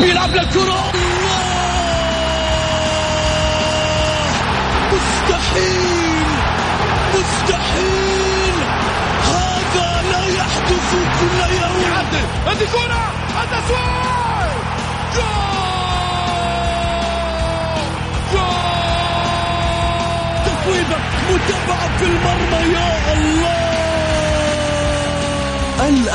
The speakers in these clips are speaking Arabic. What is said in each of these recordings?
بيلعب للكرة مستحيل. مستحيل. هذا لا يحدث كل يوم. هذه كرة. التسويق جول جول تفويضة متابعة في المرمى يا الله.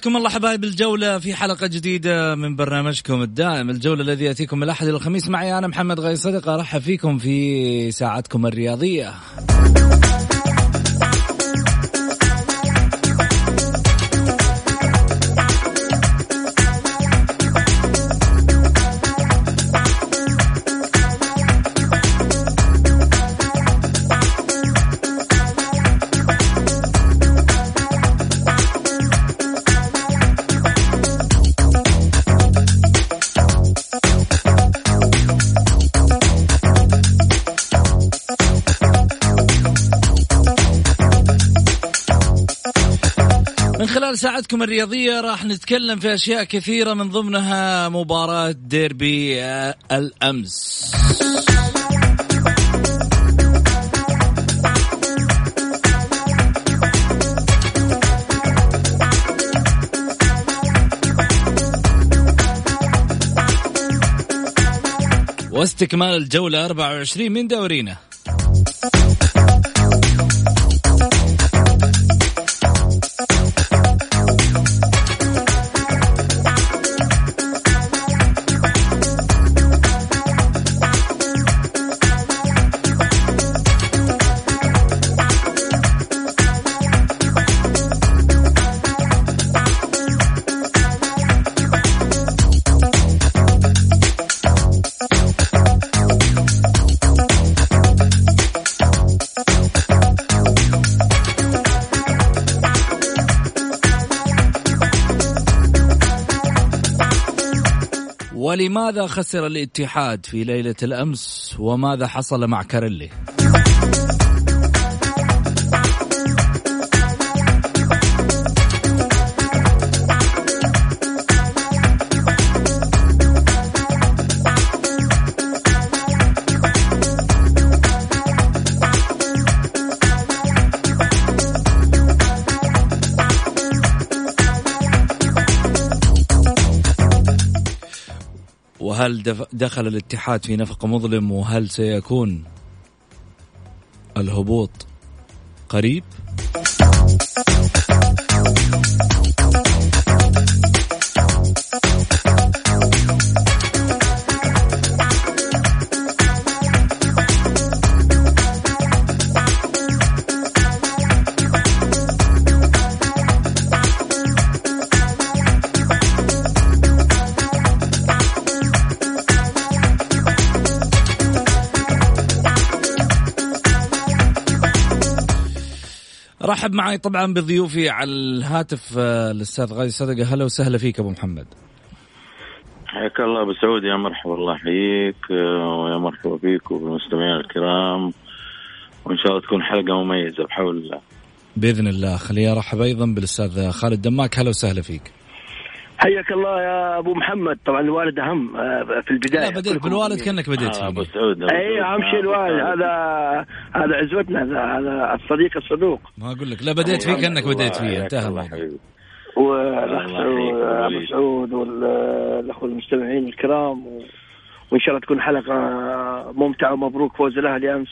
حياكم الله حبايب الجولة في حلقة جديدة من برنامجكم الدائم الجولة الذي يأتيكم الأحد الخميس. معي أنا محمد غاي صدقة أرحب فيكم في ساعتكم الرياضية. خلال ساعتكم الرياضية راح نتكلم في أشياء كثيرة من ضمنها مباراة ديربي آه، الأمس. واستكمال الجولة 24 من دورينا. ولماذا خسر الاتحاد في ليلة الأمس؟ وماذا حصل مع كاريلي؟ وهل دخل الاتحاد في نفق مظلم وهل سيكون الهبوط قريب؟ رحب معي طبعا بضيوفي على الهاتف آه، الأستاذ غازي صدقة. هلا وسهلا فيك أبو محمد. حياك الله أبو سعود يا مرحبا الله يحييك آه، ويا مرحبا فيك وبالمستمعين الكرام. وإن شاء الله تكون حلقة مميزة بحول الله. بإذن الله. خليني أرحب أيضا بالأستاذ خالد دماك. هلا وسهلا فيك. حياك الله يا أبو محمد. طبعا الوالد أهم آه، في البداية. لا بديت بالوالد كأنك بديت آه، أبو فيه سعود أبو اي سعود. أهم شيء آه، الوالد. هذا هذا عزوتنا هذا هذا الصديق الصدوق. ما أقول لك لا بديت فيه كأنك بديت فيه انتهى الله الموضوع. سعود- أبو. سعود والاخوه المستمعين الكرام. وإن شاء الله تكون حلقة ممتعة ومبروك فوز الأهلي أمس.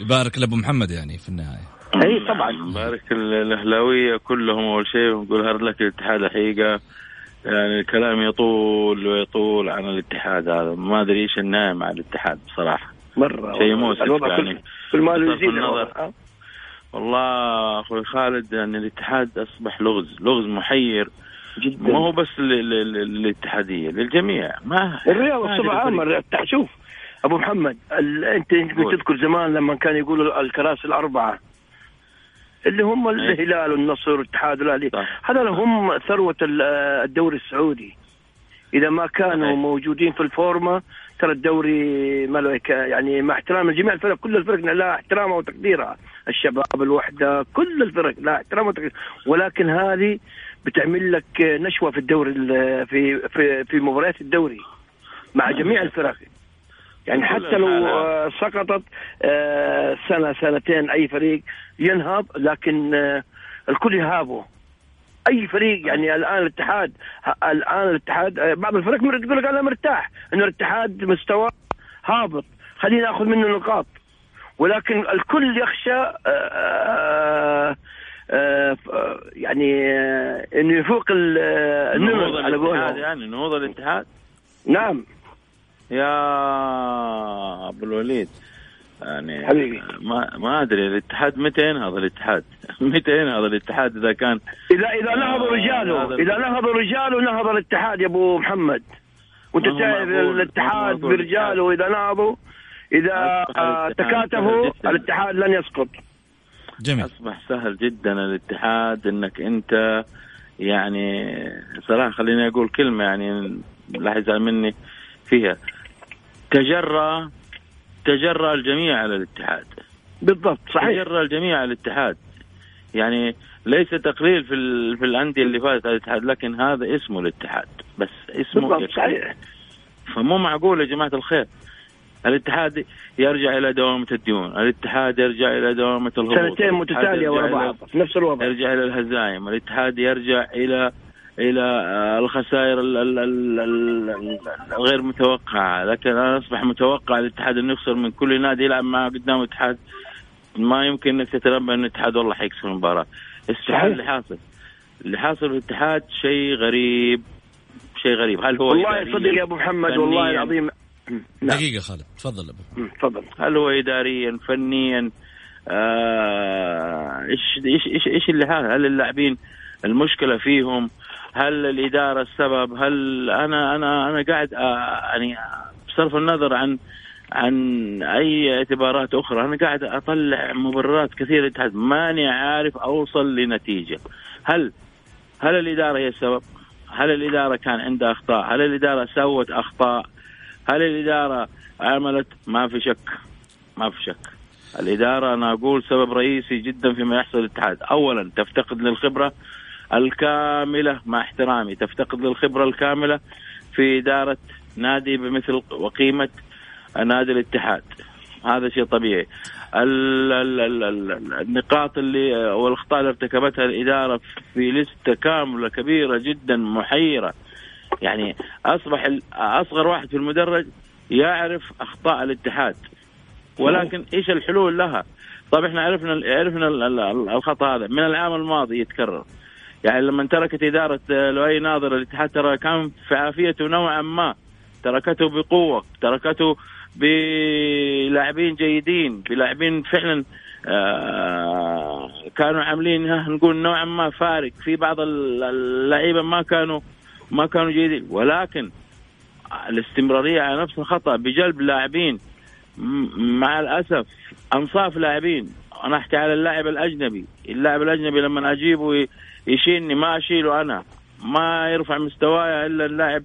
يبارك لأبو محمد يعني في النهاية. أي طبعا. مبارك ال- الاهلاويه كلهم أول شيء ونقول هارد لك الاتحاد الحقيقة يعني الكلام يطول ويطول عن الاتحاد هذا. ما أدري إيش النهاية مع الاتحاد بصراحة. مرة شيء مؤسف يعني. كل, ما له يزيد النظر. والله أخوي خالد ان الاتحاد أصبح لغز لغز محير. جدا. ما هو بس لل- لل- للاتحادية للجميع. ما عامة فريق. الرياضة- شوف أبو محمد. أنت قول. تذكر زمان لما كانوا يقولوا الكراسي الأربعة. اللي هم الهلال والنصر والاتحاد والأهلي. صح. هذول هم ثروة ال- الدوري السعودي. إذا ما كانوا صحيح. موجودين في الفورمة ترى الدوري ما يعني مع احترام جميع الفرق كل الفرق لها احترامها وتقديرها الشباب الوحدة كل الفرق لها احترام وتقدير ولكن هذه بتعمل لك نشوة في الدوري ال- في في في مباريات الدوري مع جميع الفرق. يعني حتى لو. آه، سقطت آه، سنة سنتين أي فريق ينهض لكن آه، الكل يهابه. أي فريق يعني الآن الاتحاد الآن الاتحاد بعض الفرق تقول لك أنا مرتاح إنه الاتحاد مستواه هابط خلينا ناخذ منه نقاط. ولكن الكل يخشى يعني إنه يفوق النمر على الاتحاد قولهم يعني نهوض الاتحاد؟ نعم. يا ابو الوليد يعني حبيبي. ما ما أدري الاتحاد متى ينهض؟ الاتحاد؟ متى ينهض الاتحاد إذا كان؟ اذا إذا نهضوا آه، رجاله. إذا نهضوا رجاله نهض الاتحاد يا أبو محمد. وأنت شايف الاتحاد برجاله إذا نهضوا إذا تكاتفوا. الاتحاد لن يسقط. جميل. أصبح سهل جدا الاتحاد إنك أنت يعني صراحة خليني أقول كلمة يعني لا يزعل مني فيها. تجرى تجرى الجميع على الاتحاد. بالضبط صحيح. تجرى الجميع على الاتحاد. يعني ليس تقليل في ال... في الأندية اللي فاتت على الاتحاد لكن هذا اسمه الاتحاد. بس اسمه بالضبط صحيح. فمو معقول يا جماعة الخير. الاتحاد يرجع إلى دوامة الديون، الاتحاد يرجع إلى دوامة الهبوط سنتين متتالية ورا بعض نفس الوضع. يرجع إلى الهزائم، الاتحاد يرجع إلى إلى آه، الخسائر ال- ال- ال- ال- الغير متوقعة، لكن أنا أصبح متوقع الاتحاد إنه يخسر من كل نادي يلعب معه قدام الاتحاد ما يمكن إنك تتنبأ إن الاتحاد والله حيكسب المباراة. استحال صحيح. اللي حاصل. اللي حاصل في الاتحاد شيء غريب. شيء غريب. هل هو والله؟ صدق يا أبو محمد والله؟ العظيم. نعم. دقيقة خالد تفضل أبو تفضل. هل هو اداريا فنيا؟ آه، إيش إيش إيش إيش اللي هذا هل اللاعبين المشكلة فيهم؟ هل الإدارة السبب هل أنا أنا أنا قاعد آه، يعني بصرف النظر عن عن أي اعتبارات أخرى. أنا قاعد أطلع مبررات كثيرة للاتحاد ماني عارف أوصل لنتيجة. هل هل الإدارة هي السبب؟ هل الإدارة كان عندها أخطاء؟ هل الإدارة سوت أخطاء؟ هل الإدارة عملت؟ ما في شك. ما في شك. الإدارة أنا أقول سبب رئيسي جدا فيما يحصل الاتحاد أولا تفتقد للخبرة. الكاملة مع احترامي تفتقد للخبرة الكاملة في إدارة نادي بمثل وقيمة نادي الاتحاد. هذا شيء طبيعي. ال ال ال ال النقاط اللي والأخطاء اللي ارتكبتها الإدارة في لستة كاملة كبيرة جدا محيرة. يعني أصبح أصغر واحد في المدرج يعرف أخطاء الاتحاد. ولكن إيش الحلول لها؟ طيب إحنا عرفنا عرفنا ال- ال- الخطأ هذا. من العام الماضي يتكرر. يعني لما تركت إدارة آه، لؤي ناظر الاتحاد ترى كان في عافيته نوعا ما. تركته بقوة تركته بلاعبين جيدين بلاعبين فعلا آه، كانوا عاملين نقول نوعا ما فارق. في بعض ال- اللعيبة ما كانوا ما كانوا جيدين. ولكن الاستمرارية على نفس الخطأ بجلب لاعبين. مع الأسف أنصاف لاعبين. أنا أحكي على اللاعب الأجنبي. اللاعب الأجنبي لما أجيبه يشيلني ما أشيله أنا. ما يرفع مستواي إلا اللاعب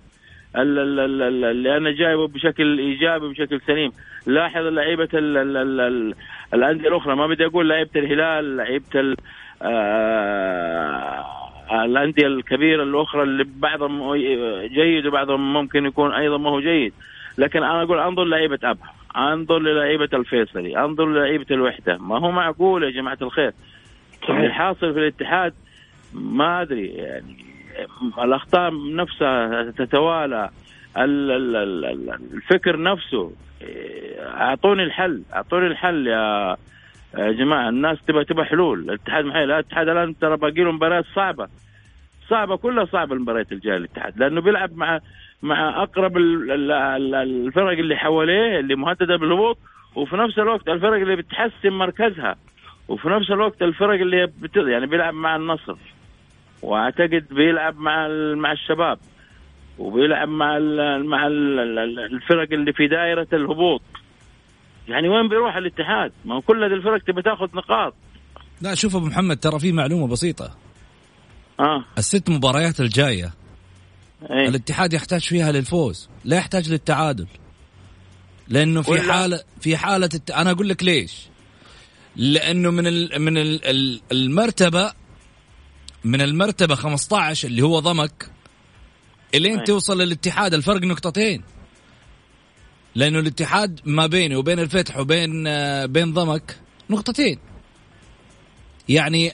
ال- ال- ال- ال- اللي أنا جايبه بشكل إيجابي بشكل سليم. لاحظ لعيبة ال- ال- ال- ال- الأندية الأخرى ما بدي أقول لعيبة الهلال لعيبة آه، الأندية الكبيرة الأخرى اللي بعضهم جيد وبعضهم ممكن يكون أيضا ما هو جيد. لكن أنا أقول أنظر لعيبة أبها. أنظر للعيبة الفيصلي. أنظر للعيبة الوحدة. ما هو معقول يا جماعة الخير؟ اللي حاصل في الاتحاد ما أدري يعني الأخطاء نفسها تتوالى ال- ال- ال- ال- الفكر نفسه إيه، أعطوني الحل أعطوني الحل يا يا جماعة الناس تبغى تبغى حلول الاتحاد محل الاتحاد الآن ترى باقي له مباريات صعبة صعبة كلها صعبة المباريات الجاية الاتحاد لأنه بيلعب مع مع أقرب ال- ال- ال- الفرق اللي حواليه اللي مهددة بالهبوط وفي نفس الوقت الفرق اللي بتحسن مركزها وفي نفس الوقت الفرق اللي بت... يعني بيلعب مع النصر. وأعتقد بيلعب مع. مع الشباب وبيلعب مع ال... مع ال... ال- الفرق اللي في دائرة الهبوط يعني وين بيروح الاتحاد؟ ما هو كل هذه الفرق تبي تاخذ نقاط لا شوف أبو محمد ترى في معلومة بسيطة آه الست مباريات الجاية إيه الاتحاد يحتاج فيها للفوز لا يحتاج للتعادل لأنه في حاله في حالة الت... أنا أقول لك ليش لأنه من ال... من. ال- المرتبة من المرتبة 15 اللي هو ضمك إلين. توصل للاتحاد. الفرق نقطتين. لأنه الاتحاد ما بينه وبين الفتح وبين آه، بين ضمك نقطتين. يعني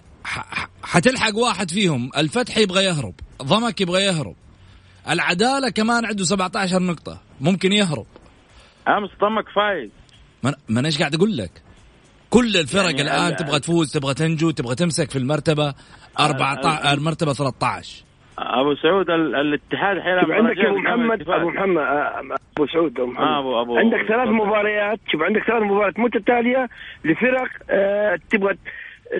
حتلحق واحد فيهم الفتح يبغى يهرب ضمك يبغى يهرب. العدالة كمان عنده 17 نقطة ممكن يهرب. أمس ضمك فايز. ما أنا- إيش قاعد أقول لك؟ كل الفرق يعني الآن ال- تبغى تفوز تبغى تنجو تبغى تمسك في المرتبة 14 المرتبة 13 أبو سعود ال... الاتحاد حيلعب شوف عندك ابو محمد. أبو محمد آه، أبو سعود أبو محمد آه، أبو- أبو- عندك ثلاث. مباريات شوف عندك ثلاث مباريات متتالية لفرق آه، تبغى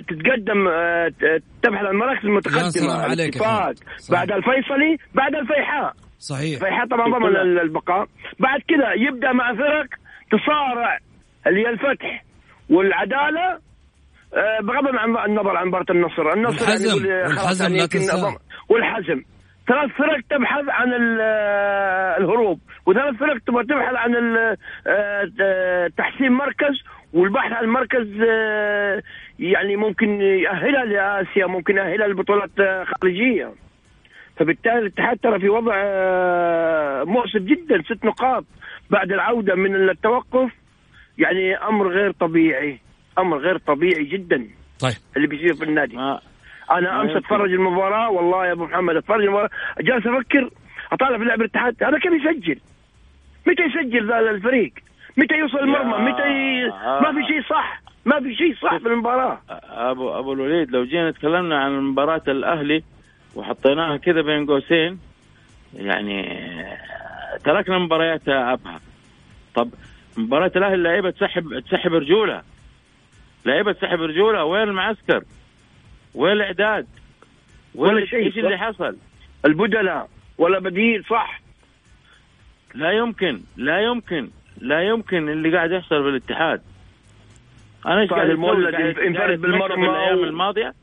تتقدم آه، ت- تبحث عن المراكز المتقدمة عليك الاتفاق. بعد الفيصلي بعد الفيحاء صحيح الفيحاء طبعا ضمن البقاء بعد كذا يبدأ مع فرق تصارع اللي هي الفتح والعدالة آه، بغض النظر عن مباراه النصر النصر والحزم. آه، خلاص والحزم لا تنساه. أضم- والحزم ثلاث فرق تبحث عن آه، الهروب وثلاث فرق تبغى تبحث عن آه، تحسين مركز والبحث عن مركز يعني ممكن يأهلها لآسيا ممكن يأهلها لبطولات خارجية فبالتالي الاتحاد ترى في وضع مؤسف جدا ست نقاط بعد العودة من التوقف يعني أمر غير طبيعي أمر غير طبيعي جدا. طيب. اللي بيصير في النادي. ما أنا ما أمس يمكن. أتفرج المباراة والله يا أبو محمد أتفرج المباراة. جالس أفكر أطالع في لعب الاتحاد. هذا كيف يسجل؟ متى يسجل ذا الفريق؟ متى يوصل المرمى؟ متى ي... ما في شيء صح. ما في شيء صح في المباراة. ابو أبو الوليد لو جينا تكلمنا عن مباراة الأهلي وحطيناها كذا بين قوسين يعني تركنا مباريات ابها طب مباراة الأهلي اللعيبة تسحب تسحب رجولها لعيبه تسحب رجولها وين المعسكر؟ وين الإعداد؟ وين ولا شيء. إيش اللي حصل؟ البدلاء ولا بديل صح. لا يمكن لا يمكن لا يمكن اللي قاعد يحصل في الاتحاد. أنا إيش صار قاعد المولد أتمشى بالمرمى بالايام و- الماضية؟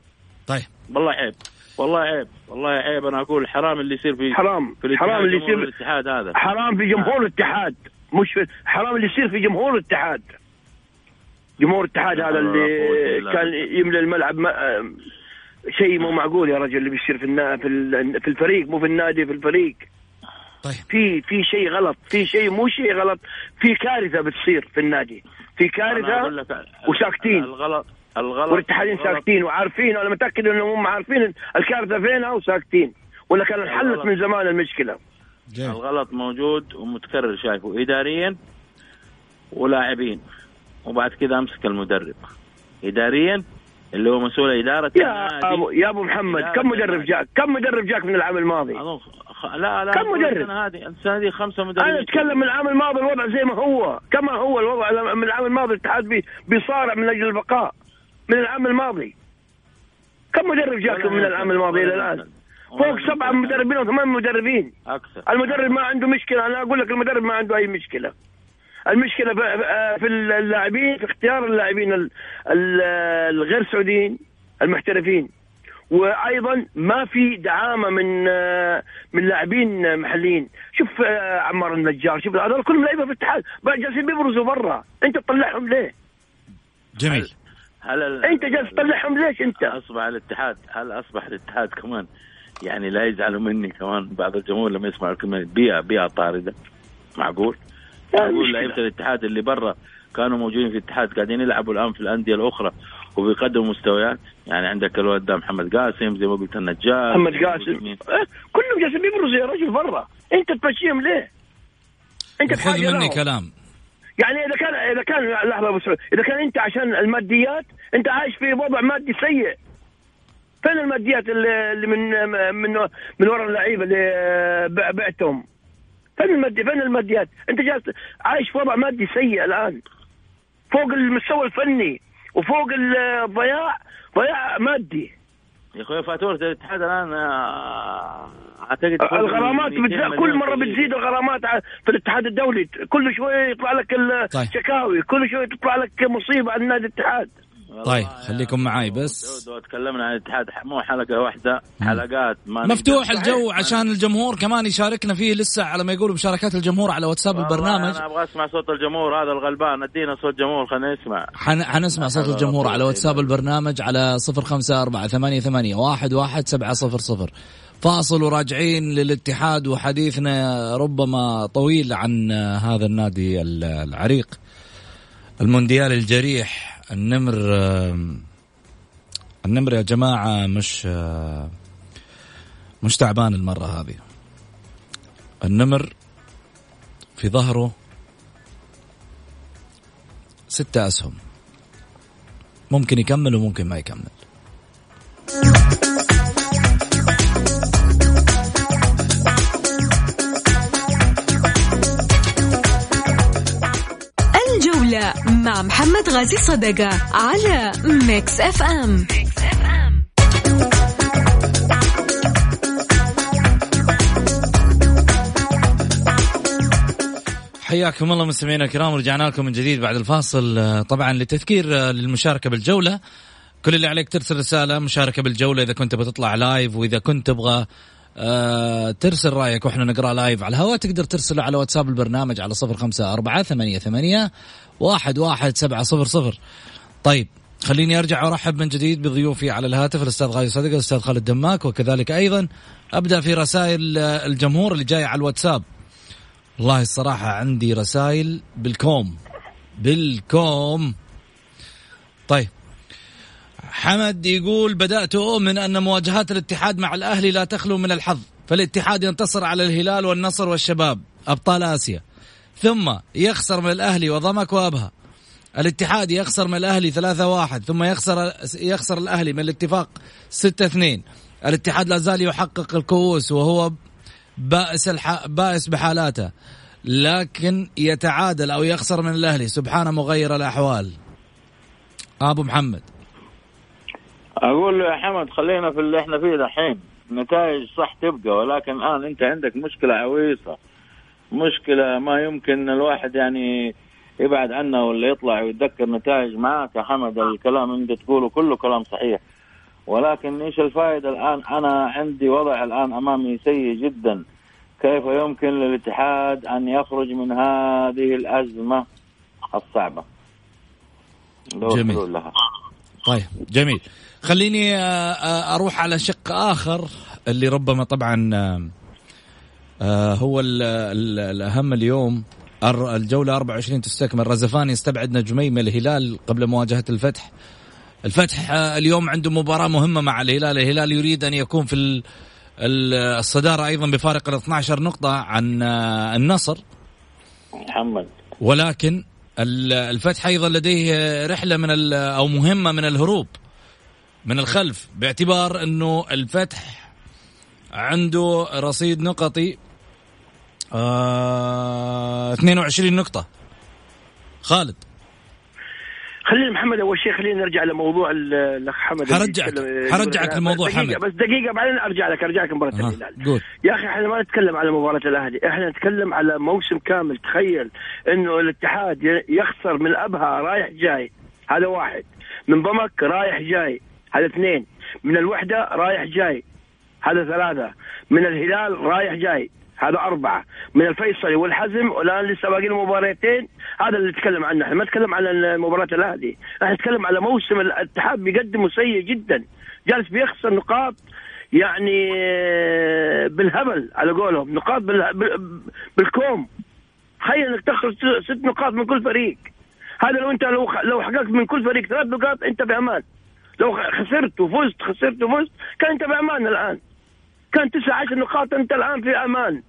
طيب. والله عيب والله عيب والله عيب. أنا أقول حرام اللي يصير في حرام في الاتحاد حرام اللي جمهور يصير الاتحاد هذا. حرام في جمهور الاتحاد. مش في حرام اللي يصير في جمهور الاتحاد جمهور الاتحاد هذا اللي كان. يملى الملعب شيء مو معقول يا رجل اللي بيصير في النا... في ال- في الفريق مو في النادي في الفريق طيب في في شيء غلط في شيء مو شيء غلط في كارثة بتصير في النادي في كارثة وساكتين. الغلط الغلط والاتحادين ساكتين وعارفين وأنا متأكد إنهم هم عارفين الكارثة فينها وساكتين ولا كان انحلت. من زمان المشكلة جميل. الغلط موجود ومتكرر شايفه اداريا ولاعبين. وبعد كذا أمسك المدرب. اداريا اللي هو مسؤول إدارة يا. ابو يا أبو محمد كم مدرب. جاك كم مدرب جاك من العام الماضي؟ خ... لا لا كم مدرب؟ السنة هذه السنة هذه خمسة مدربين. أنا أتكلم من العام الماضي الوضع زي ما هو. كما هو الوضع من العام الماضي الاتحاد بي- بيصارع من أجل البقاء. من العام الماضي. كم مدرب جاك ولا من. العام الماضي إلى الآن؟ فوق. سبعة مدربين. وثمان مدربين. أكثر. المدرب ما عنده مشكلة. أنا أقول لك المدرب ما عنده أي مشكلة. المشكلة في- في اللاعبين في اختيار اللاعبين ال- ال- الغير سعوديين المحترفين. وأيضا ما في دعامة من من لاعبين محليين. شوف آه، عمار النجار شوف هذول كلهم لعيبة في الاتحاد. جالسين بيبرزوا برا. أنت تطلعهم ليه؟ جميل. هل ال- أنت جالس تطلعهم ليش أنت؟ أصبح الاتحاد هل أصبح الاتحاد كمان يعني لا يزعلوا مني كمان. بعض الجمهور لما يسمعوا الكلمة بيئه بيئه طارده. معقول؟ معقول. لعيبة الاتحاد اللي برا كانوا موجودين في الاتحاد قاعدين يلعبوا الآن في الأندية الأخرى وبيقدموا مستويات. يعني عندك الولد ده محمد قاسم زي ما قلت النجار محمد قاسم. آه، كلهم جالسين يبرزوا يا رجل برا. أنت تمشيهم ليه؟ أنت خذ مني. كلام. يعني إذا كان إذا كان لحظه أبو سعود. إذا كان أنت عشان الماديات أنت عايش في وضع مادي سيء. فين الماديات اللي من من من وراء اللعيبة اللي بع- بعتهم؟ فين المادي فين الماديات؟ انت جالس عايش في وضع مادي سيء الآن. فوق المستوى الفني وفوق الضياع ضياع مادي. يا أخوي فاتورة الاتحاد الآن آه، أعتقد الغرامات ال 200 بتزيد كل مرة. بتزيد الغرامات في الاتحاد الدولي. كل شوية يطلع لك طيب. الشكاوي كل شوية تطلع لك مصيبة على نادي الاتحاد. طيب خليكم معاي بس. داود، لو تكلمنا عن الاتحاد مو حلقة واحدة حلقات ما مفتوح الجو. عشان الجمهور كمان يشاركنا فيه لسه على ما يقولوا مشاركات الجمهور على واتساب البرنامج. أنا أبغى أسمع صوت الجمهور هذا الغلبان أدينا صوت جمهور خلينا نسمع. حن... حنسمع صوت الجمهور على واتساب البرنامج على صفر خمسة أربعة ثمانية ثمانية واحد واحد سبعة صفر صفر. فاصل وراجعين للاتحاد وحديثنا ربما طويل عن هذا النادي ال- العريق المونديال الجريح. النمر النمر يا جماعة مش مش تعبان المرة هذه. النمر في ظهره ستة أسهم. ممكن يكمل وممكن ما يكمل. مع محمد غازي صدقة على Mix FM حياكم الله مستمعينا الكرام ورجعنا لكم من جديد بعد الفاصل آه، طبعا للتذكير آه، للمشاركة بالجولة. كل اللي عليك ترسل رسالة مشاركة بالجولة إذا كنت بتطلع live وإذا كنت تبغى آه، ترسل رأيك وإحنا نقرأ live على الهواء. تقدر ترسله على واتساب البرنامج على صفر خمسة أربعة ثمانية ثمانية واحد واحد سبعة صفر صفر. طيب خليني أرجع وأرحب من جديد بضيوفي على الهاتف الأستاذ غازي صدقه الأستاذ خالد دماك وكذلك أيضا أبدأ في رسائل آه، الجمهور اللي جاية على الواتساب. والله الصراحة عندي رسائل بالكوم بالكوم. طيب حمد يقول بدأت أؤمن أن مواجهات الاتحاد مع الأهلي لا تخلو من الحظ فالاتحاد ينتصر على الهلال والنصر والشباب أبطال آسيا. ثم يخسر من الأهلي وضمك وأبها الاتحاد يخسر من الأهلي 3-1 ثم يخسر يخسر الأهلي من الاتفاق 6-2 الاتحاد لا زال يحقق الكؤوس وهو بائس الح... بائس بحالاته لكن يتعادل أو يخسر من الأهلي. سبحان مغير الأحوال. أبو محمد. أقول له يا حمد خلينا في اللي إحنا فيه دحين. النتائج صح تبقى ولكن الآن أنت عندك مشكلة عويصة. مشكلة ما يمكن الواحد يعني يبعد عنها ولا يطلع ويتذكر نتائج معك يا حمد. الكلام اللي أنت تقوله كله كلام صحيح. ولكن إيش الفائده الآن؟ أنا عندي وضع الآن أمامي سيء جدا. كيف يمكن للاتحاد أن يخرج من هذه الأزمة الصعبة؟ جميل. لها. طيب جميل. خليني آه، آه، أروح على شق آخر اللي ربما طبعا آه، هو ال- ال- الأهم اليوم. الجولة 24 تستكمل. رزفان يستبعد نجمي من الهلال قبل مواجهة الفتح. الفتح اليوم عنده مباراة مهمة مع الهلال. الهلال يريد أن يكون في ال- ال- الصدارة أيضا بفارق ال 12 نقطة عن النصر. محمد. ولكن ال- الفتح أيضا لديه رحلة من أو مهمة من الهروب. من الخلف باعتبار إنه الفتح عنده رصيد نقطي آه 22 نقطة. خالد. خلينا محمد أول شيء خلينا نرجع لموضوع ال- الاخ حمد حرجعك حرجعك لموضوع حمد. بس دقيقة بعدين أرجع لك أرجع لك مباراة الهلال. قول. يا أخي إحنا ما نتكلم على مباراة الأهلي إحنا نتكلم على موسم كامل. تخيل إنه الاتحاد يخسر من أبها رايح جاي هذا واحد. من ضمك رايح جاي. هذا اثنين. من الوحدة رايح جاي هذا ثلاثة. من الهلال رايح جاي هذا أربعة. من الفيصلي والحزم والآن لسه باقي المباراتين هذا اللي نتكلم عنه إحنا. ما نتكلم على مباراة الأهلي. إحنا نتكلم على موسم الاتحاد بيقدمه سيء جدا. جالس بيخسر نقاط يعني آه، بالهبل على قولهم. نقاط بالكوم. تخيل إنك تخسر ست نقاط من كل فريق. هذا لو أنت لو لو حققت من كل فريق ثلاث نقاط أنت بأمان. لو خسرت وفزت خسرت وفزت كان انت بأمان الآن. كان تسع عشر نقاط أنت الآن في أمان.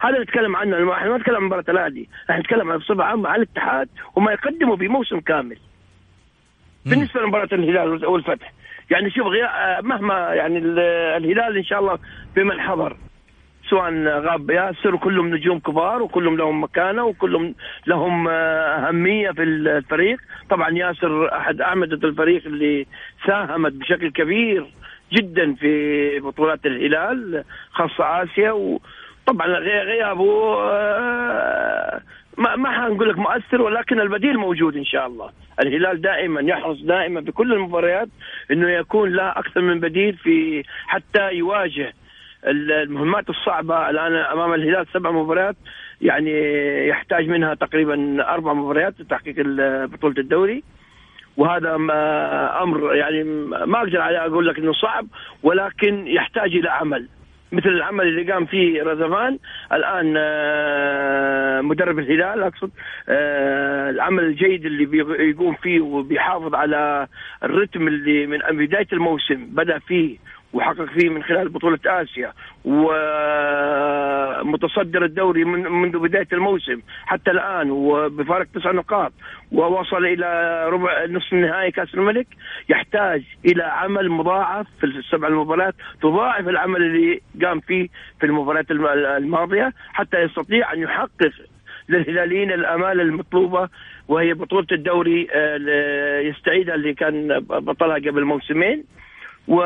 هذا اللي نتكلم عنه إحنا ما نتكلم عن مباراة الأهلي. إحنا نتكلم عن بصفه عامه عن الاتحاد وما يقدمه في موسم كامل. بالنسبة لمباراة الهلال والفتح يعني شوف مهما يعني الهلال إن شاء الله بمن حضر. سواء غاب ياسر وكلهم نجوم كبار وكلهم لهم مكانة وكلهم لهم أهمية في الفريق. طبعا ياسر أحد أعمدة الفريق اللي ساهمت بشكل كبير جدا في بطولات الهلال خاصة آسيا. وطبعا غيابه آه، ما ما حنقول لك مؤثر ولكن البديل موجود إن شاء الله. الهلال دائما يحرص دائما في كل المباريات إنه يكون له أكثر من بديل في حتى يواجه المهمات الصعبة الآن أمام الهلال سبع مباريات يعني يحتاج منها تقريبا أربع مباريات لتحقيق بطولة الدوري. وهذا أمر يعني ما أقدر أقول لك إنه صعب ولكن يحتاج إلى عمل. مثل العمل اللي قام فيه رزفان الآن آه، مدرب الهلال أقصد آه، العمل الجيد اللي بيقوم فيه وبيحافظ على الرتم اللي من بداية الموسم بدأ فيه وحقق فيه من خلال بطولة آسيا ومتصدر الدوري من منذ بداية الموسم حتى الآن وبفارق تسع نقاط ووصل إلى ربع نصف النهائي كأس الملك. يحتاج إلى عمل مضاعف في السبع المباريات تضاعف العمل اللي قام فيه في المباريات الماضية حتى يستطيع أن يحقق للهلاليين الأمال المطلوبة وهي بطولة الدوري آه، يستعيدها اللي كان بطلها قبل موسمين. و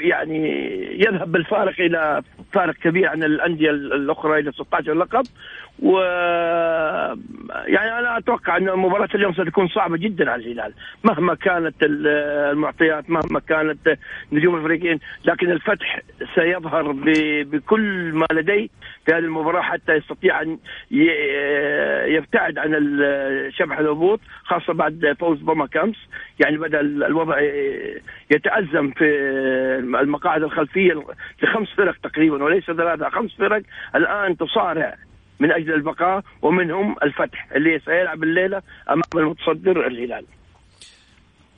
يعني يذهب بالفارق إلى فارق كبير عن الأندية الأخرى إلى 16 لقب. و يعني أنا أتوقع أن مباراة اليوم ستكون صعبة جدا على الهلال. مهما كانت المعطيات مهما كانت نجوم الفريقين لكن الفتح سيظهر بكل ما لديه في هذه المباراة حتى يستطيع أن يبتعد عن شبح الهبوط خاصة بعد فوز بوما كامس يعني بدا الوضع يتأزم في المقاعد الخلفية لخمس فرق تقريبا وليس ثلاثة خمس فرق الآن تصارع من أجل البقاء ومنهم الفتح اللي سيلعب الليلة أمام المتصدر الهلال.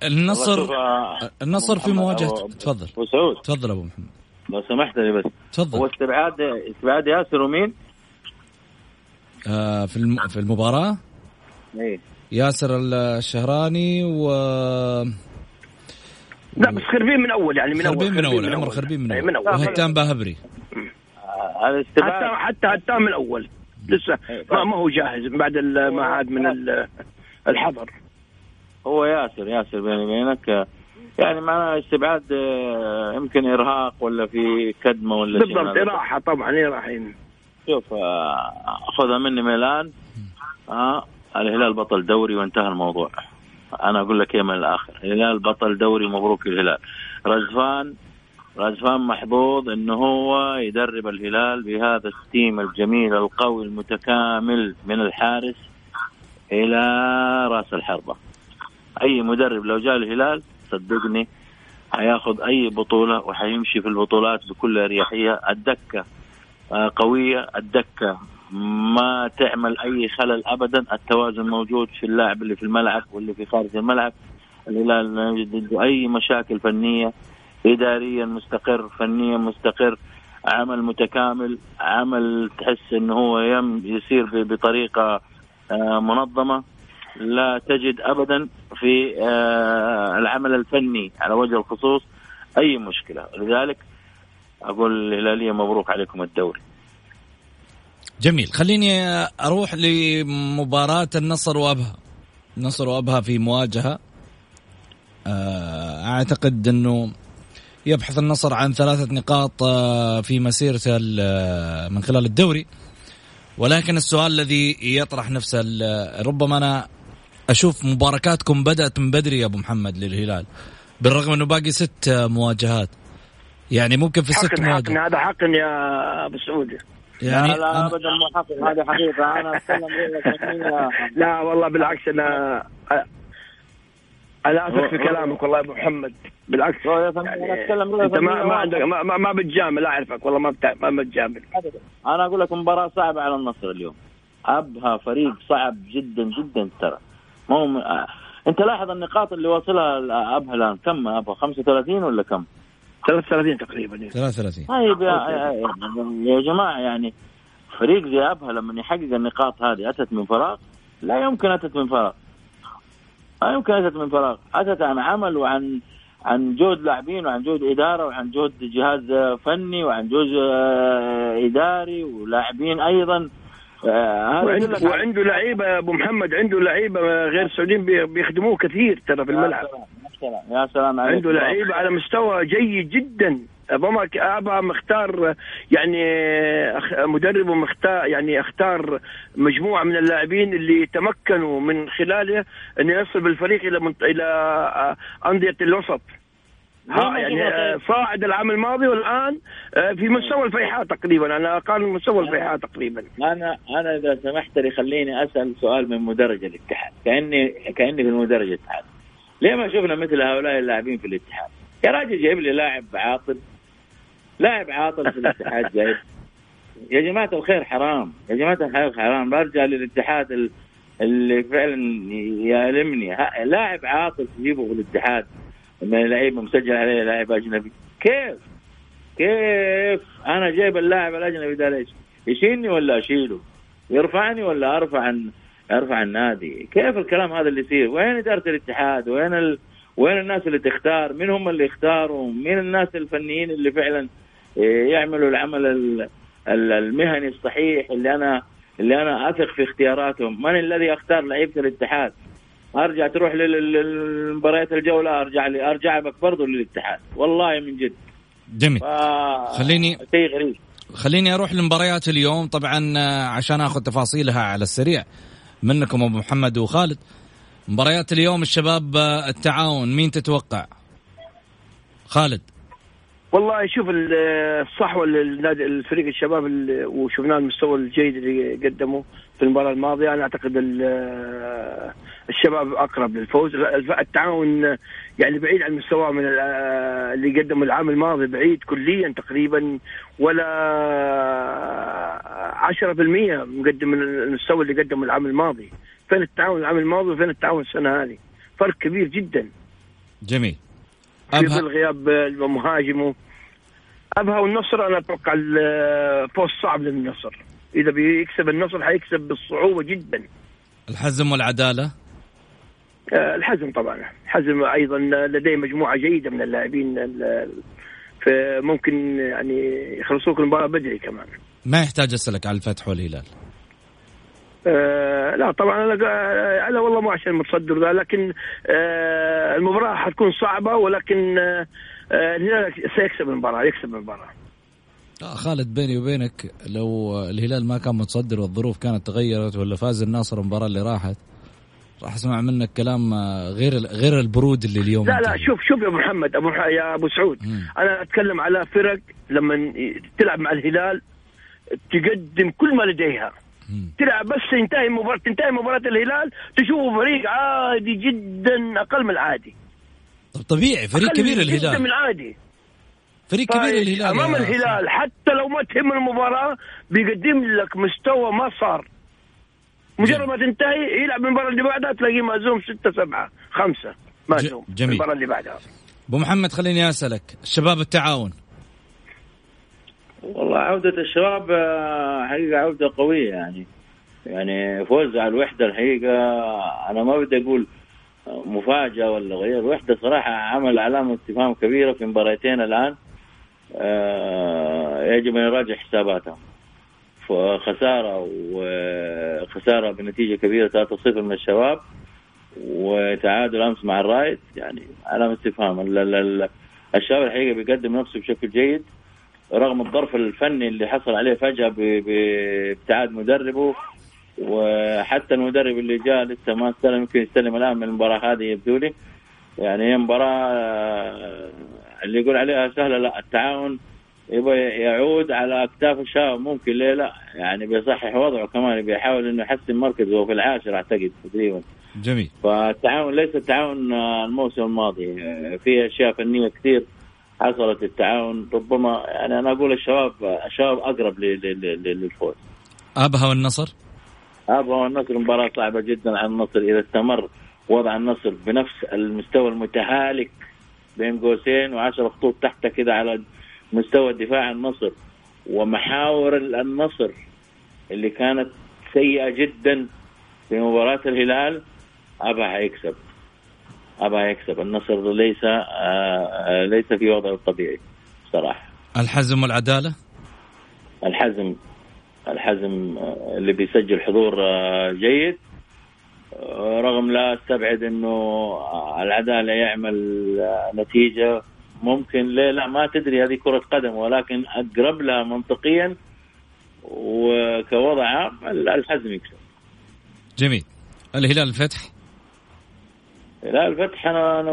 النصر النصر في مواجهه تفضل. أبو سعود. تفضل أبو محمد. لو سمحت لي بس. تفضل. هو استبعاد استبعاد ياسر ومين؟ آه في الم... في المباراة؟ إيه. ياسر الشهراني و لا بس خربين من أول يعني من خربين أول من أول. عمر خربين من أول, من أول. وهتان باهبري. هذا استبعاد. حتى حتى هتان من أول. لسه. إيه، ما, ما هو جاهز بعد ما عاد من الحظر. هو ياسر ياسر بيني وبينك. يعني معناه استبعاد آه، يمكن إرهاق ولا في كدمة ولا شيء بالضبط راحه طبعا راحين شوف آه، خذها مني من الآن. ها الهلال بطل دوري وانتهى الموضوع. أنا أقول لك إيه من الآخر. الهلال بطل دوري مبروك الهلال رزفان رزفان محظوظ إنه هو يدرب الهلال بهذا التيم الجميل القوي المتكامل من الحارس إلى رأس الحربة. أي مدرب لو جاء الهلال صدقني حياخذ أي بطولة وحيمشي في البطولات بكل أريحية. الدكة آه، قوية. الدكة ما تعمل أي خلل ابدا. التوازن موجود في اللاعب اللي في الملعب واللي في خارج الملعب. الهلال لا يوجد عنده أي مشاكل فنية. اداريا مستقر فنيا مستقر عمل متكامل عمل تحس إنه هو يم يسير بطريقة آه، منظمة. لا تجد ابدا في آه، العمل الفني على وجه الخصوص أي مشكلة. لذلك أقول الهلاليه مبروك عليكم الدوري. جميل. خليني أروح لمباراة النصر وأبها. النصر وأبها في مواجهة. آه، أعتقد إنه يبحث النصر عن ثلاثة نقاط آه، في مسيرته من خلال الدوري. ولكن السؤال الذي يطرح نفسه ربما أنا أشوف مباركاتكم بدأت من بدري يا أبو محمد للهلال بالرغم أنه باقي ست مواجهات. يعني ممكن في الست حقن مواجهات. حقن هذا حقن يا أبو سعود يعني لا لا أنا- ابدا مو حقيقة هذه حقيقة. أنا أتكلم. لا والله بالعكس أنا أنا اثق في كلامك والله يا أبو محمد. بالعكس أنا أتكلم أنت ما ما عندك ما, ما, ما بتجامل لا أعرفك والله ما بتع... ما بتجامل. أنا أقول لك مباراة صعبة على النصر اليوم. أبها فريق صعب جدا جدا ترى. ما هو م... آه. أنت لاحظ النقاط اللي واصلها أبها الآن؟ كم أبها؟ 35 ولا كم؟ 33 تقريبا 33 طيب يا, يا, يا جماعة يعني فريق زي أبها لما يحقق النقاط هذه أتت من فراغ؟ لا يمكن أتت من فراغ. لا يمكن اتت من فراغ. اتت عن عمل وعن عن جهد لاعبين وعن جهد إدارة وعن جهد جهاز فني وعن جهد آه، إداري ولاعبين أيضا. آه، وعنده, وعنده لعيبة يا أبو محمد عنده لعيبة غير سعوديين بي- بيخدموه كثير ترى في الملعب. يا سلام يا سلام عليك عنده لعيبة على مستوى جيد جدا. أبغى أبغى مختار يعني مدربه مختار يعني أختار مجموعة من اللاعبين اللي تمكنوا من خلاله انه يصل بالفريق إلى منط... إلى آه، أندية الوسط. ها يعني آه، طيب. صاعد العام الماضي والآن آه، في مستوى الفيحاء تقريبا أنا اقارن مستوى الفيحاء تقريبا. أنا أنا إذا سمحت لي خليني أسأل سؤال من مدرج الاتحاد كأني كأني في المدرج الاتحاد. ليه ما شفنا مثل هؤلاء اللاعبين في الاتحاد؟ يا راجل جايب لي لاعب عاطل لاعب عاطل في الاتحاد جايب يا جماعة الخير حرام يا جماعة الخير حرام برجع للاتحاد ال- اللي فعلا يألمني لاعب عاطل تجيبه في الاتحاد من لعيب مسجل عليه لاعب أجنبي كيف؟ كيف؟ أنا جايب اللاعب الأجنبي ده ليش؟ يشيلني ولا أشيله؟ يرفعني ولا أرفع عن أرفع النادي؟ كيف الكلام هذا اللي يصير؟ وين إدارة الاتحاد؟ وين ال... وين الناس اللي تختار؟ مين هم اللي يختاروا؟ مين الناس الفنيين اللي فعلا يعملوا العمل ال- ال- المهني الصحيح اللي أنا اللي أنا أثق في اختياراتهم، من الذي يختار لعيبة الاتحاد؟ أرجع تروح لمباريات الجولة أرجع لي أرجع بك برضه للاتحاد، والله من جد. جميل. ف... خليني- شيء غريب. خليني أروح لمباريات اليوم طبعا آه، عشان آخذ تفاصيلها على السريع. منكم أبو محمد وخالد. مباريات اليوم الشباب آه، التعاون مين تتوقع؟ خالد. والله شوف ال- الصحوه النادي الفريق الشباب وشفناه المستوى الجيد اللي قدمه في المباراة الماضية. أنا أعتقد ال- الشباب أقرب للفوز. التعاون يعني بعيد عن مستواه من ال- اللي قدمه العام الماضي بعيد كليا تقريبا ولا 10% مقدم من المستوى اللي قدمه العام الماضي. فين التعاون العام الماضي وفين التعاون السنة هذه؟ فرق كبير جدا. جميل. في ظل غياب مهاجمه ابها والنصر أنا أتوقع الفوز صعب للنصر. إذا بيكسب النصر حيكسب بالصعوبة جدا. الحزم والعدالة؟ آه، الحزم طبعا. الحزم أيضا لديه مجموعة جيدة من اللاعبين ال- فممكن يعني يخلصوك المباراه بدري كمان. ما يحتاج أسألك على الفتح والهلال. آه لا طبعا أنا أنا والله مو عشان متصدر ذا لكن آه المباراة حتكون صعبة ولكن آه الهلال سيكسب المباراة يكسب المباراة آه، خالد بيني وبينك لو الهلال ما كان متصدر والظروف كانت تغيرت ولا فاز النصر المباراة اللي راحت راح أسمع منك كلام آه، غير غير البرود اللي اليوم لا لا شوف شوف يا أبو محمد أبو يا أبو سعود مم. أنا أتكلم على فرق لما تلعب مع الهلال تقدم كل ما لديها. تلعب بس تنتهي مباراة تنتهي مباراة الهلال تشوفه فريق عادي جدا أقل من العادي. طب طبيعي فريق أقل كبير جدا من الهلال العادي. فريق كبير طيب، الهلال أمام يا الهلال حتى لو ما تهم المباراة بيقدم لك مستوى ما صار. مجرد ما تنتهي يلعب المباراة اللي بعدها تلاقيه مهزوم ستة سبعة خمسة. مهزوم جميل. المباراة اللي بعدها. أبو محمد خليني أسألك. الشباب التعاون والله عودة الشباب آه، حقيقة عودة قوية يعني. يعني فوز على الوحدة الحقيقة أنا ما بدي أقول مفاجأة ولا غير. الوحدة صراحة عمل علامة استفهام كبيرة في مباراتين الآن آه، يجب أن يراجع حساباتهم. فخسارة وخسارة بنتيجة كبيرة 3-0 من الشباب وتعادل أمس مع الرايد يعني علامة استفهام ال- ال- ال- الشباب الحقيقة بيقدم نفسه بشكل جيد. رغم الظرف الفني اللي حصل عليه فجأة ب- بابتعاد مدربه وحتى المدرب اللي جاء لسه ما استلم يمكن يستلم الآن من المباراة هذه يبدو لي. يعني هي مباراة آه، اللي يقول عليها سهلة لا التعاون يبغى يعود على أكتاف الشباب ممكن ليه لا؟ يعني بيصحح وضعه كمان بيحاول إنه يحسن مركزه وفي العاشر أعتقد تقريبا. جميل. فالتعاون ليس التعاون آه، الموسم الماضي آه، في أشياء فنية كثير. حصلت التعاون. ربما يعني أنا أقول الشباب الشباب أقرب للفوز. أبها والنصر؟ أبغى النصر مباراة صعبة جدا على النصر إذا استمر وضع النصر بنفس المستوى المتهالك بين قوسين وعشر خطوط تحته كده على مستوى دفاع النصر ومحاور النصر اللي كانت سيئة جدا في مباراة الهلال أبها حيكسب ابها يكسب. النصر ليس آه، آه، ليس في وضعه الطبيعي صراحة. الحزم والعدالة؟ الحزم الحزم آه، اللي بيسجل حضور جيد. رغم لا أستبعد إنه العدالة يعمل نتيجة ممكن. ليه؟ لا ما تدري. هذه كرة قدم ولكن أقرب لها منطقيا وكوضع الحزم يكسب. جميل. الهلال الفتح؟ لا الفتح أنا أنا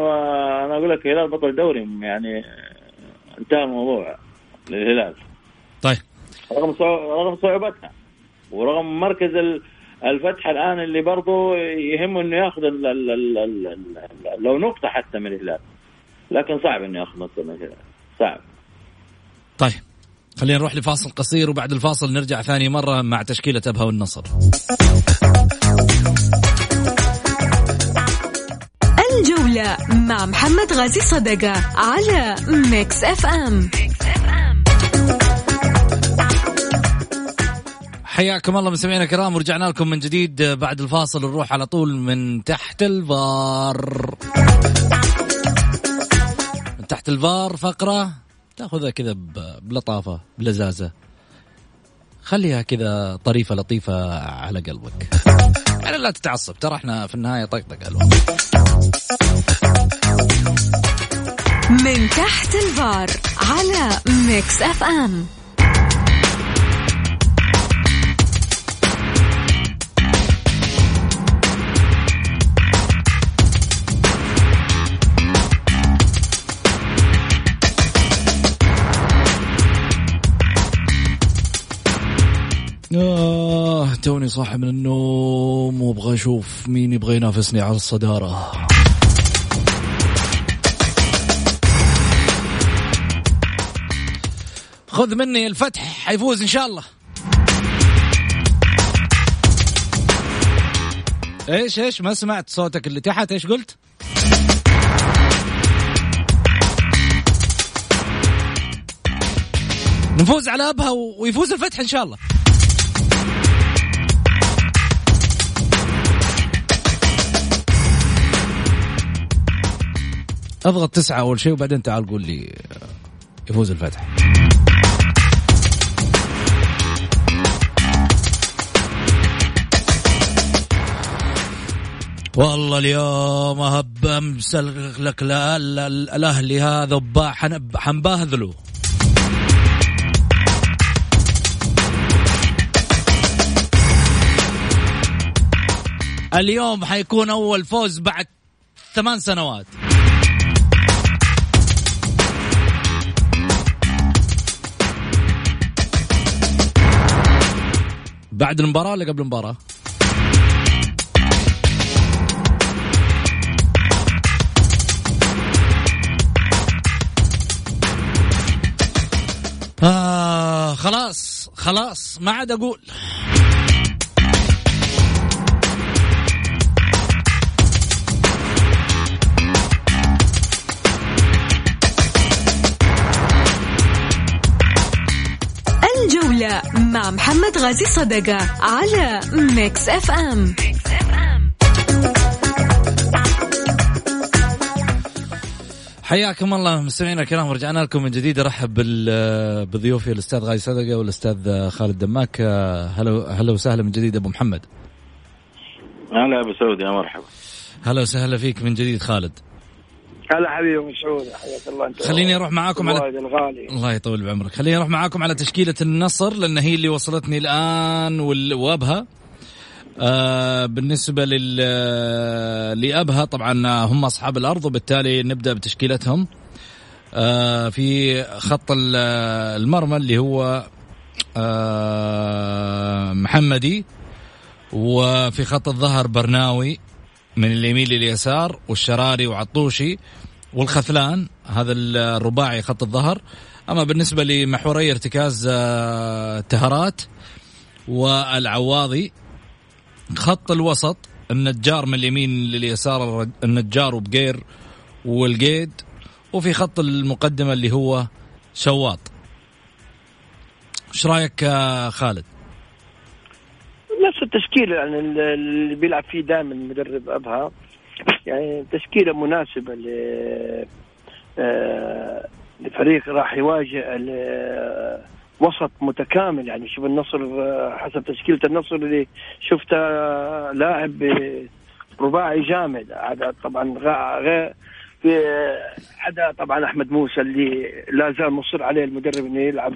أنا أقول لك الهلال بطل دوري يعني انتهى الموضوع للهلال. طيب. رغم رغم صعوبتها ورغم مركز ال- الفتح الآن اللي برضه يهمه إنه ياخذ ال- ال- ال- ال- ال- لو نقطة حتى من الهلال لكن صعب إنه ياخذ نقطة من الهلال. صعب. طيب. خلينا نروح لفاصل قصير وبعد الفاصل نرجع ثاني مرة مع تشكيلة أبها والنصر. الجولة مع محمد غازي صدقة على Mix FM حياكم الله مستمعينا الكرام ورجعنا لكم من جديد بعد الفاصل نروح على طول من تحت الفار. من تحت الفار فقرة تاخذها كذا بلطافة بلذاذة. خليها كذا طريفة لطيفة على قلبك. يعني لا تتعصب ترى إحنا في النهاية طقطقة الوضع من تحت الفار على Mix FM. آه توني صاحي من النوم وابغى أشوف مين يبغى ينافسني على الصدارة. خذ مني الفتح حيفوز إن شاء الله. إيش إيش؟ ما سمعت صوتك اللي تحت إيش قلت؟ نفوز على أبها ويفوز الفتح إن شاء الله. أضغط تسعة أول شيء وبعدين تعال قول لي يفوز الفتح. والله اليوم أهب امسلخ لك لا- لا- لا- الأهلي هذا حنبهذله اليوم حيكون أول فوز بعد ثمان سنوات. بعد المباراة ولا قبل المباراة؟ آه خلاص خلاص ما عاد أقول الجولة مع محمد غازي صدقة على Mix FM حياكم الله مستمعينا الكرام ورجعنا لكم من جديد. أرحب بال- بضيوفي الأستاذ غاي صدقة والأستاذ خالد دماك. هلا هلا وسهلا من جديد أبو محمد. هلا ابو سعود يا مرحبا. هلا وسهلا فيك من جديد خالد. هلا حبيبي مسعود حياك الله انت. خليني أروح معاكم على الغالي. الله يطول بعمرك. خليني أروح معاكم على تشكيلة النصر لأن هي اللي وصلتني الآن وابها آه بالنسبة لل لأبها طبعا هم أصحاب الأرض وبالتالي نبدأ بتشكيلتهم. آه في خط المرمى اللي هو آه محمدي وفي خط الظهر برناوي من اليمين لليسار والشراري وعطوشي والخثلان هذا الرباعي خط الظهر. أما بالنسبة لمحوري ارتكاز آه، تهرات والعواضي خط الوسط النجار من اليمين لليسار النجار وبقير والقيد. وفي خط المقدمة اللي هو شواط. إيش رأيك خالد؟ نفس التشكيله يعني اللي بيلعب فيه دائما المدرب أبها. يعني تشكيلة مناسبة ل آه، لفريق راح يواجه وسط متكامل. يعني شوف النصر آه، حسب تشكيلة النصر اللي شفتها لاعب رباعي جامد. هذا طبعا غير في عدا طبعا أحمد موسى اللي لا زال مصر عليه المدرب إنه يلعب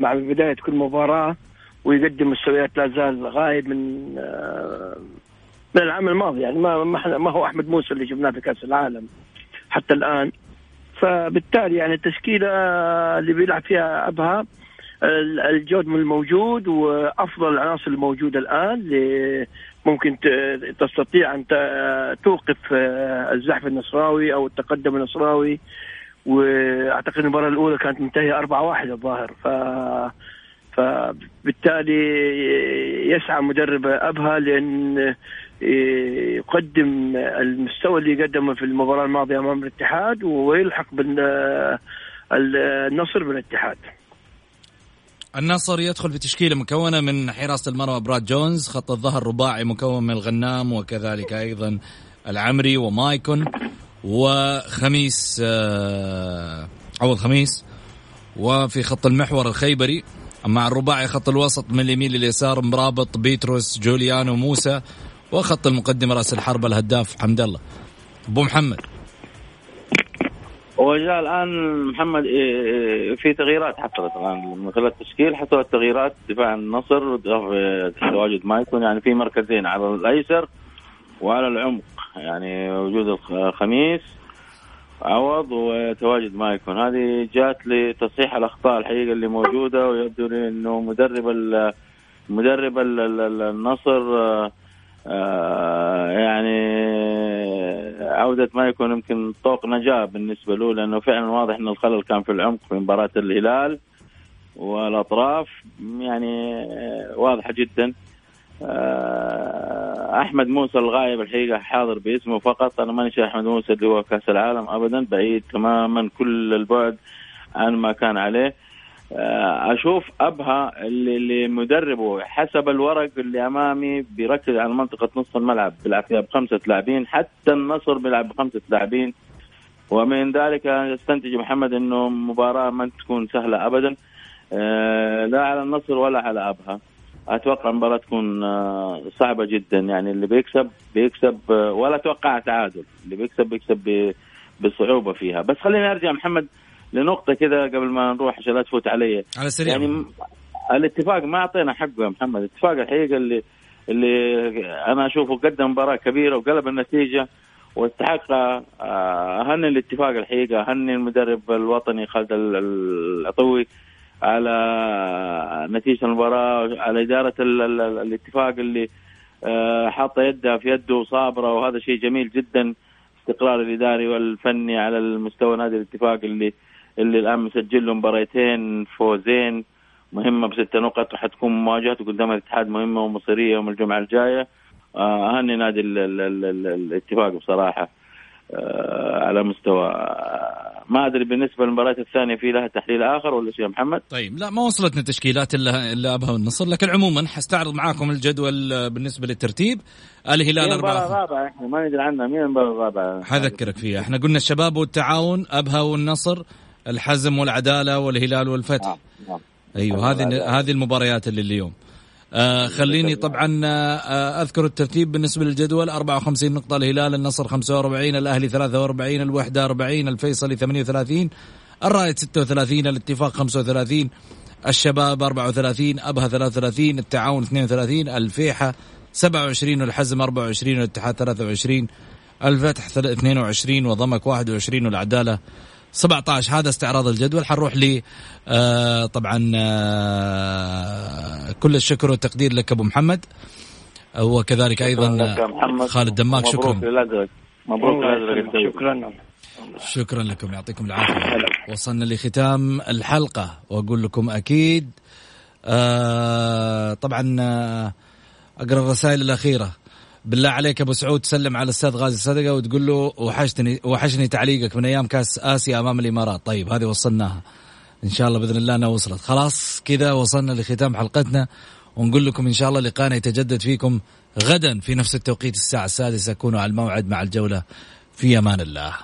مع بداية كل مباراة ويقدم مستويات لا زال غايب من العام الماضي يعني ما ما هو أحمد موسى اللي جبناه في كأس العالم حتى الآن. فبالتالي يعني التشكيلة اللي بيلعب فيها أبها الجود من الموجود وأفضل العناصر الموجودة الآن اللي ممكن تستطيع أن توقف آه، الزحف النصراوي أو التقدم النصراوي. وأعتقد المباراة الأولى كانت منتهية 4 1 الظاهر. ف فبالتالي يسعى مدرب أبها لأن يقدم المستوى اللي قدمه في المباراة الماضية أمام الاتحاد ويلحق بالنصر بالاتحاد. النصر يدخل في تشكيله مكونة من حراسة المرمى براد جونز، خط الظهر رباعي مكون من الغنام وكذلك أيضا العمري ومايكون وخميس آه، عوض خميس وفي خط المحور الخيبري مع الرباعي خط الوسط من اليمين لليسار مرابط بيتروس جوليانو موسى وخط المقدمه رأس الحرب الهداف حمد الله. أبو محمد. وجاء الآن محمد إيه، إيه، في تغييرات حصلت الان من خلال التشكيل حصلت تغييرات دفاع النصر تواجد مايكون يعني في مركزين على الأيسر وعلى العمق. يعني وجود الخميس عوض وتواجد ما يكون. هذه جات لتصحيح الأخطاء الحقيقة اللي موجودة ويبدو لي انه مدرب مدرب النصر آه، يعني عودة ما يكون يمكن طوق نجاة بالنسبة له لأنه فعلا واضح أن الخلل كان في العمق في مباراة الهلال والأطراف. يعني واضحة جدا. آه، أحمد موسى الغايب الحقيقة حاضر باسمه فقط. أنا ماني شايف أحمد موسى اللي هو كأس العالم ابدا بعيد تماما كل البعد عن ما كان عليه. آه، أشوف أبها اللي, مدربه حسب الورق اللي أمامي بيركز على منطقة نص الملعب بيلعب فيها بخمسة لاعبين حتى النصر بيلعب بخمسة لاعبين. ومن ذلك أستنتج محمد إنه مباراة ما تكون سهلة ابدا. آه، لا على النصر ولا على أبها. أتوقع المباراة تكون آه، صعبة جدا. يعني اللي بيكسب بيكسب آه، ولا أتوقع تعادل. اللي بيكسب بيكسب بصعوبة فيها. بس خليني أرجع محمد. لنقطة كذا قبل ما نروح عشان لا تفوت علي. على سريع. يعني الاتفاق ما أعطينا حقه يا محمد. الاتفاق الحقيقة اللي اللي أنا أشوفه قدم مباراة كبيرة وقلب النتيجة واستحق آه، أهني الاتفاق الحقيقة. أهني المدرب الوطني خالد العطوي على نتيجة المباراة على إدارة الاتفاق اللي آه، حاطة يدها في يده وصابرة. وهذا شيء جميل جدا استقرار الإداري والفني على المستوى نادي الاتفاق اللي اللي الآن مسجل له مباريتين فوزين مهمة بست نقط وحتكون مواجهته قدام الاتحاد مهمة ومصيرية يوم الجمعة الجاية. آه، أهني نادي الاتفاق بصراحة آه، على مستوى ما أدري بالنسبة للمباراة الثانية في لها تحليل آخر ولا شيء محمد؟ طيب لا ما وصلتنا تشكيلات الا إلا أبها النصر لكن عموما حستعرض معاكم الجدول بالنسبة للترتيب. الهلال المباراة الرابعة؟ إحنا ما ندري عنها. مين المباراة الرابعة؟ حذكرك فيها. إحنا قلنا الشباب والتعاون أبها والنصر الحزم والعدالة والهلال والفتح آه. آه. أيوه هذه هذه المباريات اللي اليوم آه خليني طبعا آه أذكر الترتيب بالنسبة للجدول 54 نقطة الهلال النصر 45 الأهلي 43 الوحدة 40 الفيصلي 38 الرائد 36 الاتفاق 35 الشباب 34 أبها 33 التعاون 32 الفيحة 27 والحزم 24 والاتحاد 23 الفتح 22 وضمك 21 والعدالة 17 هذا استعراض الجدول. حنروح ل آه طبعا آه كل الشكر والتقدير لك أبو محمد. وكذلك أيضا خالد دماك شكرا. مبروك مبروك شكرا شكرا لكم. يعطيكم العافية. وصلنا لختام الحلقة. وأقول لكم أكيد آه طبعا آه أقرأ الرسائل الأخيرة. بالله عليك أبو سعود تسلم على الأستاذ غازي صدقة وتقول له وحشتني وحشني تعليقك من أيام كأس آسيا أمام الإمارات. طيب هذه وصلناها. إن شاء الله بإذن الله إنها وصلت. خلاص كذا وصلنا لختام حلقتنا. ونقول لكم إن شاء الله لقانا يتجدد فيكم غدا في نفس التوقيت الساعة السادسة. كونوا على الموعد مع الجولة. في أمان الله.